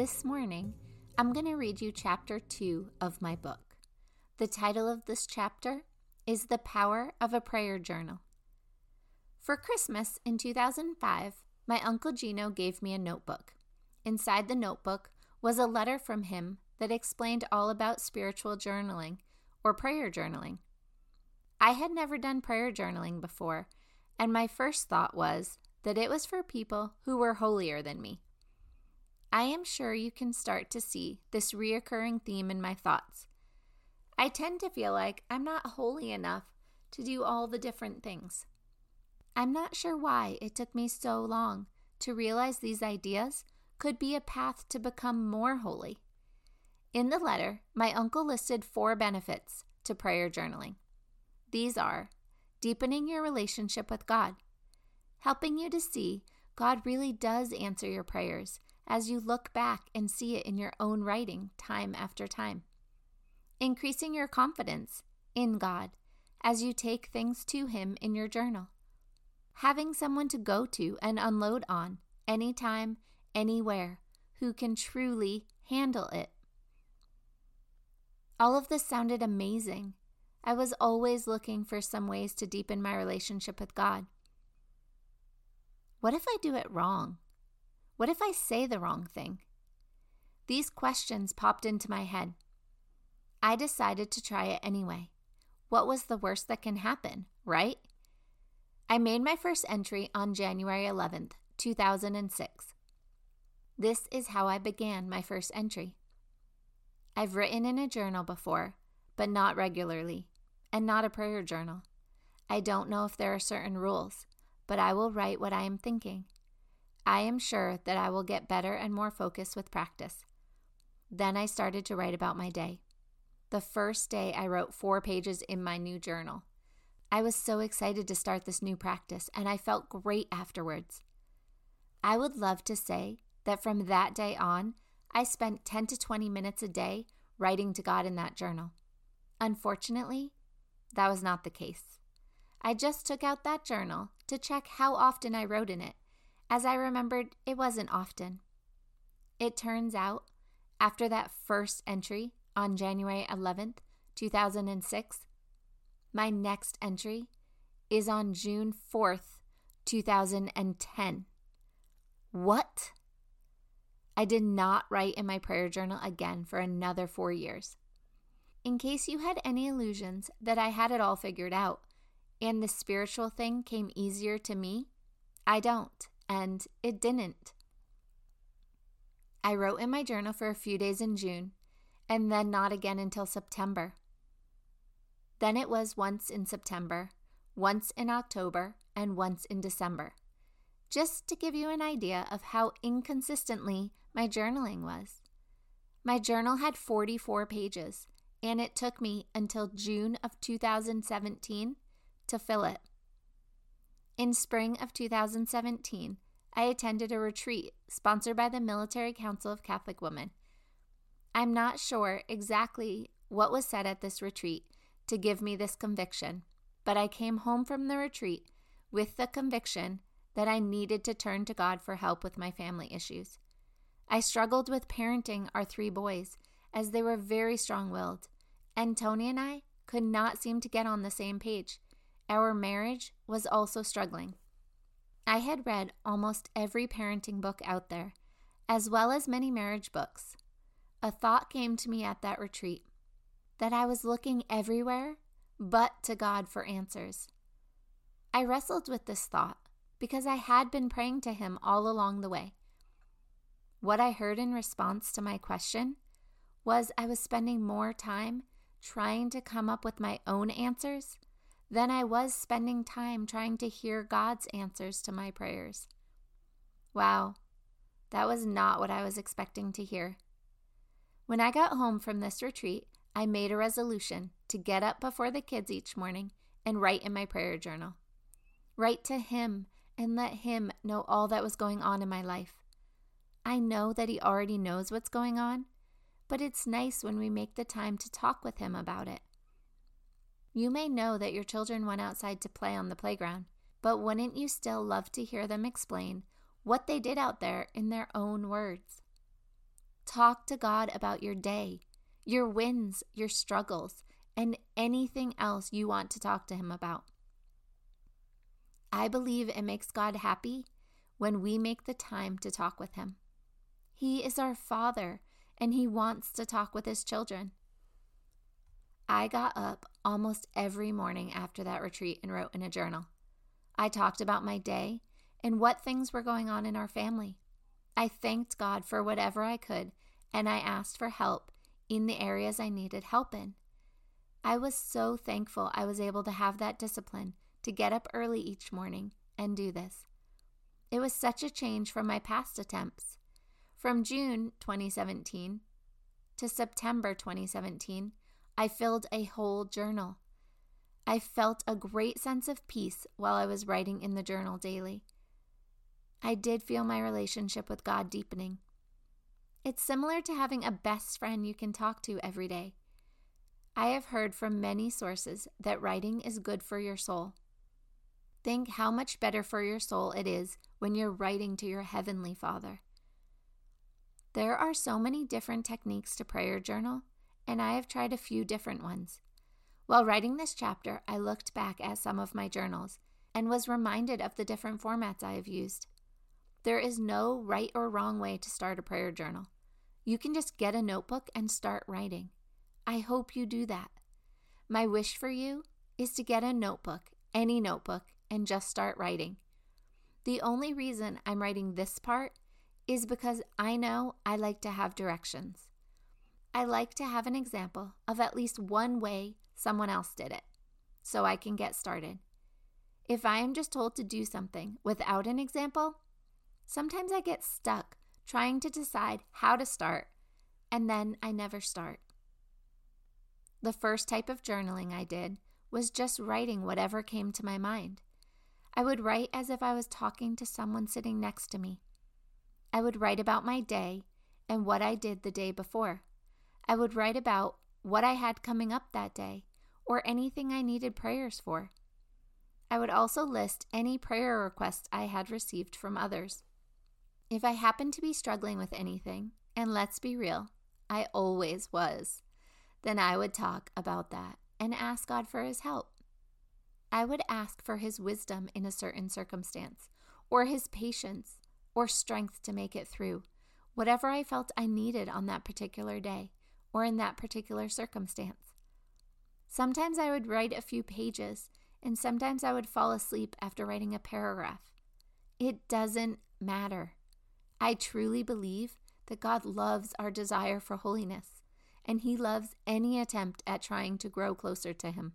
This morning, I'm going to read you chapter 2 of my book. The title of this chapter is The Power of a Prayer Journal. For Christmas in 2005, my Uncle Gino gave me a notebook. Inside the notebook was a letter from him that explained all about spiritual journaling or prayer journaling. I had never done prayer journaling before, and my first thought was that it was for people who were holier than me. I am sure you can start to see this reoccurring theme in my thoughts. I tend to feel like I'm not holy enough to do all the different things. I'm not sure why it took me so long to realize these ideas could be a path to become more holy. In the letter, my uncle listed four benefits to prayer journaling. These are deepening your relationship with God, helping you to see God really does answer your prayers as you look back and see it in your own writing time after time. Increasing your confidence in God as you take things to Him in your journal. Having someone to go to and unload on anytime, anywhere, who can truly handle it. All of this sounded amazing. I was always looking for some ways to deepen my relationship with God. What if I do it wrong? What if I say the wrong thing? These questions popped into my head. I decided to try it anyway. What was the worst that can happen, right? I made my first entry on January 11th, 2006. This is how I began my first entry. I've written in a journal before, but not regularly, and not a prayer journal. I don't know if there are certain rules, but I will write what I am thinking. I am sure that I will get better and more focused with practice. Then I started to write about my day. The first day, I wrote four pages in my new journal. I was so excited to start this new practice, and I felt great afterwards. I would love to say that from that day on, I spent 10 to 20 minutes a day writing to God in that journal. Unfortunately, that was not the case. I just took out that journal to check how often I wrote in it as I remembered, it wasn't often. It turns out, after that first entry on January 11th, 2006, my next entry is on June 4th, 2010. What? I did not write in my prayer journal again for another four years. In case you had any illusions that I had it all figured out and the spiritual thing came easier to me, I don't and it didn't. I wrote in my journal for a few days in June, and then not again until September. Then it was once in September, once in October, and once in December, just to give you an idea of how inconsistently my journaling was. My journal had 44 pages, and it took me until June of 2017 to fill it. In spring of 2017, I attended a retreat sponsored by the Military Council of Catholic Women. I'm not sure exactly what was said at this retreat to give me this conviction, but I came home from the retreat with the conviction that I needed to turn to God for help with my family issues. I struggled with parenting our three boys as they were very strong willed, and Tony and I could not seem to get on the same page. Our marriage was also struggling. I had read almost every parenting book out there, as well as many marriage books. A thought came to me at that retreat that I was looking everywhere but to God for answers. I wrestled with this thought because I had been praying to Him all along the way. What I heard in response to my question was I was spending more time trying to come up with my own answers than I was spending time trying to hear God's answers to my prayers. Wow, That was not what I was expecting to hear. When I got home from this retreat, I made a resolution to get up before the kids each morning and write in my prayer journal. Write to Him and let Him know all that was going on in my life. I know that He already knows what's going on, but it's nice when we make the time to talk with Him about it. You may know that your children went outside to play on the playground, but wouldn't you still love to hear them explain what they did out there in their own words? Talk to God about your day, your wins, your struggles, and anything else you want to talk to Him about. I believe it makes God happy when we make the time to talk with Him. He is our Father, and He wants to talk with His children. I got up almost every morning after that retreat and wrote in a journal. I talked about my day and what things were going on in our family. I thanked God for whatever I could, and I asked for help in the areas I needed help in. I was so thankful I was able to have that discipline to get up early each morning and do this. It was such a change from my past attempts. From June 2017 to September 2017, I filled a whole journal. I felt a great sense of peace while I was writing in the journal daily. I did feel my relationship with God deepening. It's similar to having a best friend you can talk to every day. I have heard from many sources that writing is good for your soul. Think how much better for your soul it is when you're writing to your Heavenly Father. There are so many different techniques to prayer journal, and I have tried a few different ones. While writing this chapter, I looked back at some of my journals and was reminded of the different formats I have used. There is no right or wrong way to start a prayer journal. You can just get a notebook and start writing. I hope you do that. My wish for you is to get a notebook, any notebook, and just start writing. The only reason I'm writing this part is because I know I like to have directions. I like to have an example of at least one way someone else did it so I can get started. If I am just told to do something without an example, sometimes I get stuck trying to decide how to start and then I never start. The first type of journaling I did was just writing whatever came to my mind. I would write as if I was talking to someone sitting next to me. I would write about my day and what I did the day before. I would write about what I had coming up that day or anything I needed prayers for. I would also list any prayer requests I had received from others. If I happened to be struggling with anything, and let's be real, I always was, then I would talk about that and ask God for His help. I would ask for His wisdom in a certain circumstance, or His patience, or strength to make it through, whatever I felt I needed on that particular day or in that particular circumstance. Sometimes I would write a few pages, and sometimes I would fall asleep after writing a paragraph. It doesn't matter. I truly believe that God loves our desire for holiness, and He loves any attempt at trying to grow closer to Him.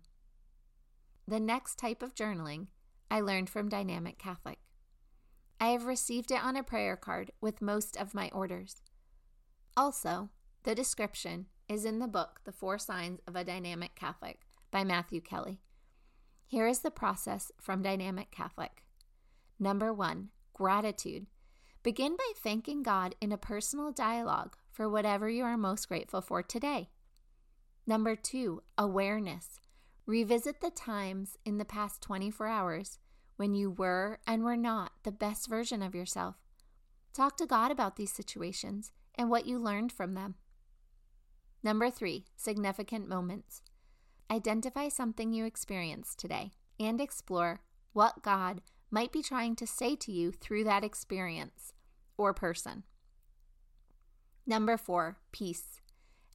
The next type of journaling I learned from Dynamic Catholic. I have received it on a prayer card with most of my orders. Also, the description is in the book, The Four Signs of a Dynamic Catholic by Matthew Kelly. Here is the process from Dynamic Catholic. Number one, gratitude. Begin by thanking God in a personal dialogue for whatever you are most grateful for today. Number two, awareness. Revisit the times in the past 24 hours when you were and were not the best version of yourself. Talk to God about these situations and what you learned from them. Number three, significant moments. Identify something you experienced today and explore what God might be trying to say to you through that experience or person. Number four, peace.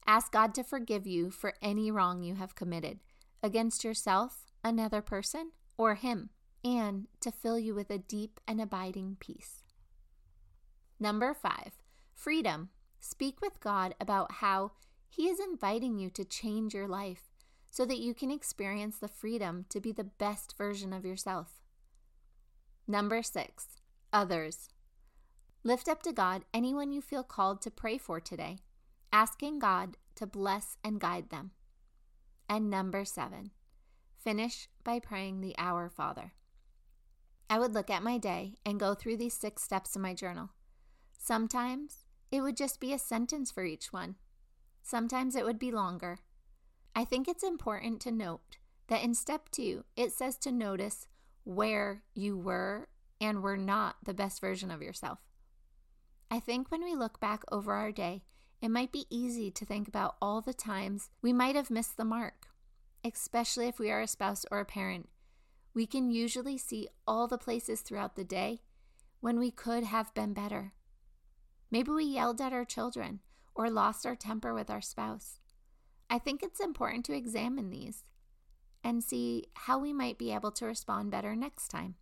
Ask God to forgive you for any wrong you have committed against yourself, another person, or Him, and to fill you with a deep and abiding peace. Number five, freedom. Speak with God about how he is inviting you to change your life so that you can experience the freedom to be the best version of yourself. Number six, others. Lift up to God anyone you feel called to pray for today, asking God to bless and guide them. And number seven, finish by praying the Our Father. I would look at my day and go through these six steps in my journal. Sometimes it would just be a sentence for each one, sometimes it would be longer. I think it's important to note that in step two, it says to notice where you were and were not the best version of yourself. I think when we look back over our day, it might be easy to think about all the times we might have missed the mark, especially if we are a spouse or a parent. We can usually see all the places throughout the day when we could have been better. Maybe we yelled at our children or lost our temper with our spouse. I think it's important to examine these and see how we might be able to respond better next time.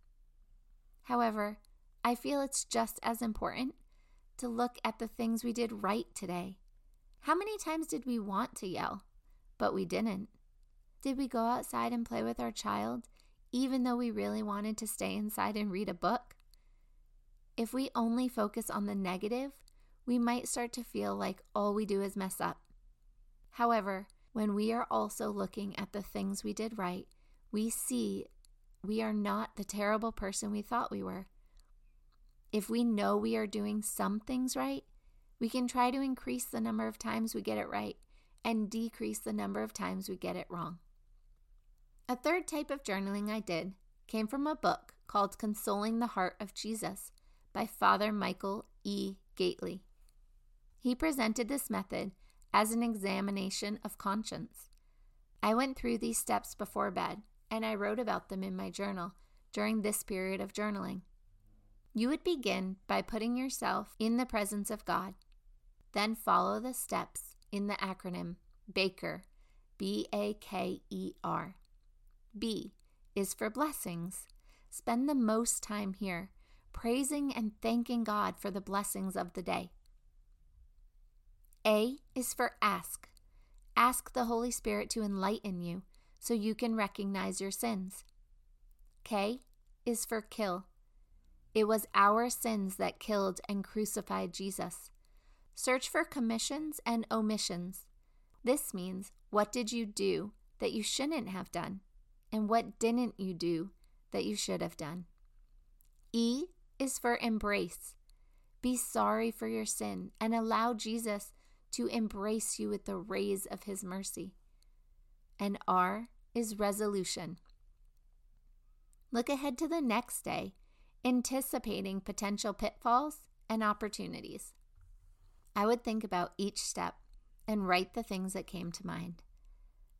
However, I feel it's just as important to look at the things we did right today. How many times did we want to yell, but we didn't? Did we go outside and play with our child, even though we really wanted to stay inside and read a book? If we only focus on the negative, we might start to feel like all we do is mess up. However, when we are also looking at the things we did right, we see we are not the terrible person we thought we were. If we know we are doing some things right, we can try to increase the number of times we get it right and decrease the number of times we get it wrong. A third type of journaling I did came from a book called Consoling the Heart of Jesus by Father Michael E. Gaitley. He presented this method as an examination of conscience. I went through these steps before bed and I wrote about them in my journal during this period of journaling. You would begin by putting yourself in the presence of God. Then follow the steps in the acronym BAKER, B A K E R. B is for blessings. Spend the most time here, praising and thanking God for the blessings of the day. A is for ask. Ask the Holy Spirit to enlighten you so you can recognize your sins. K is for kill. It was our sins that killed and crucified Jesus. Search for commissions and omissions. This means what did you do that you shouldn't have done? And what didn't you do that you should have done? E is for embrace. Be sorry for your sin and allow Jesus to embrace you with the rays of his mercy. And R is resolution. Look ahead to the next day anticipating potential pitfalls and opportunities. I would think about each step and write the things that came to mind.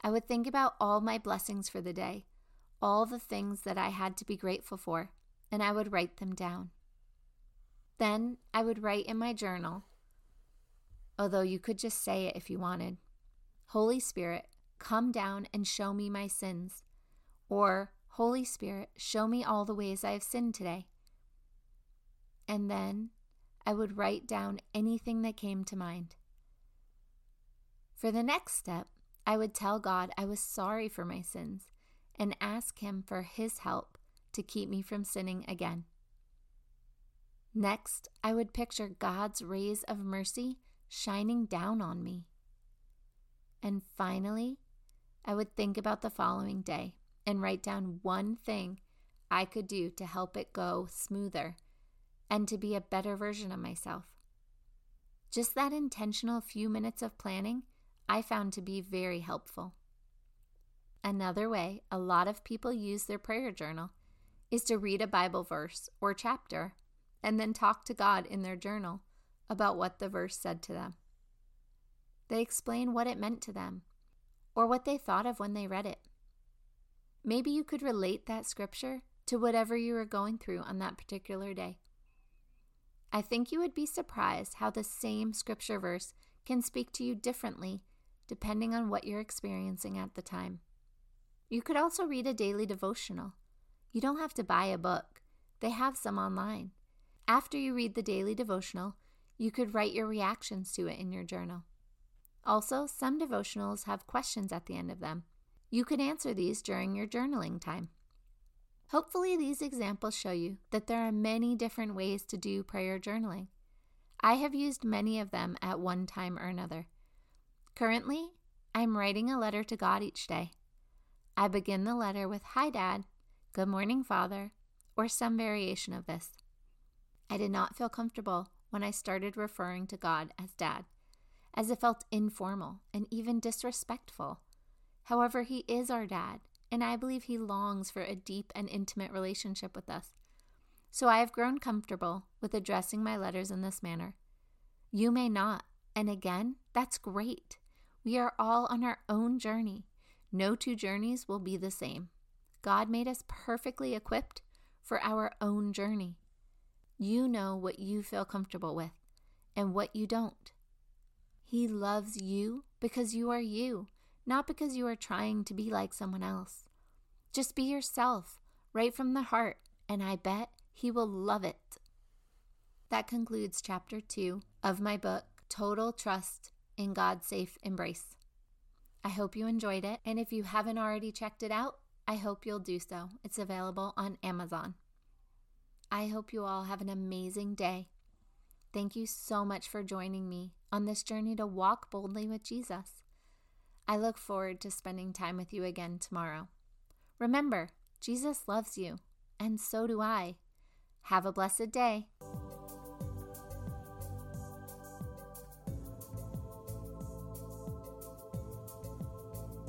I would think about all my blessings for the day, all the things that I had to be grateful for, and I would write them down. Then I would write in my journal, although you could just say it if you wanted Holy Spirit, come down and show me my sins. Or, Holy Spirit, show me all the ways I have sinned today and then I would write down anything that came to mind. For the next step, I would tell God I was sorry for my sins and ask Him for His help to keep me from sinning again. Next, I would picture God's rays of mercy shining down on me. And finally, I would think about the following day and write down one thing I could do to help it go smoother and to be a better version of myself. Just that intentional few minutes of planning I found to be very helpful. Another way a lot of people use their prayer journal is to read a Bible verse or chapter and then talk to God in their journal about what the verse said to them. They explain what it meant to them or what they thought of when they read it. Maybe you could relate that scripture to whatever you were going through on that particular day. I think you would be surprised how the same scripture verse can speak to you differently depending on what you're experiencing at the time. You could also read a daily devotional. You don't have to buy a book, they have some online. After you read the daily devotional, you could write your reactions to it in your journal. Also, some devotionals have questions at the end of them. You could answer these during your journaling time. Hopefully, these examples show you that there are many different ways to do prayer journaling. I have used many of them at one time or another. Currently, I'm writing a letter to God each day. I begin the letter with Hi, Dad, Good morning, Father, or some variation of this. I did not feel comfortable when I started referring to God as Dad, as it felt informal and even disrespectful. However, He is our Dad, and I believe He longs for a deep and intimate relationship with us. So I have grown comfortable with addressing my letters in this manner. You may not, and again, that's great. We are all on our own journey. No two journeys will be the same. God made us perfectly equipped for our own journey. You know what you feel comfortable with and what you don't. He loves you because you are you, not because you are trying to be like someone else. Just be yourself, right from the heart, and I bet He will love it. That concludes chapter two of my book, Total Trust in God's Safe Embrace. I hope you enjoyed it, and if you haven't already checked it out, I hope you'll do so. It's available on Amazon. I hope you all have an amazing day. Thank you so much for joining me on this journey to walk boldly with Jesus. I look forward to spending time with you again tomorrow. Remember, Jesus loves you, and so do I. Have a blessed day.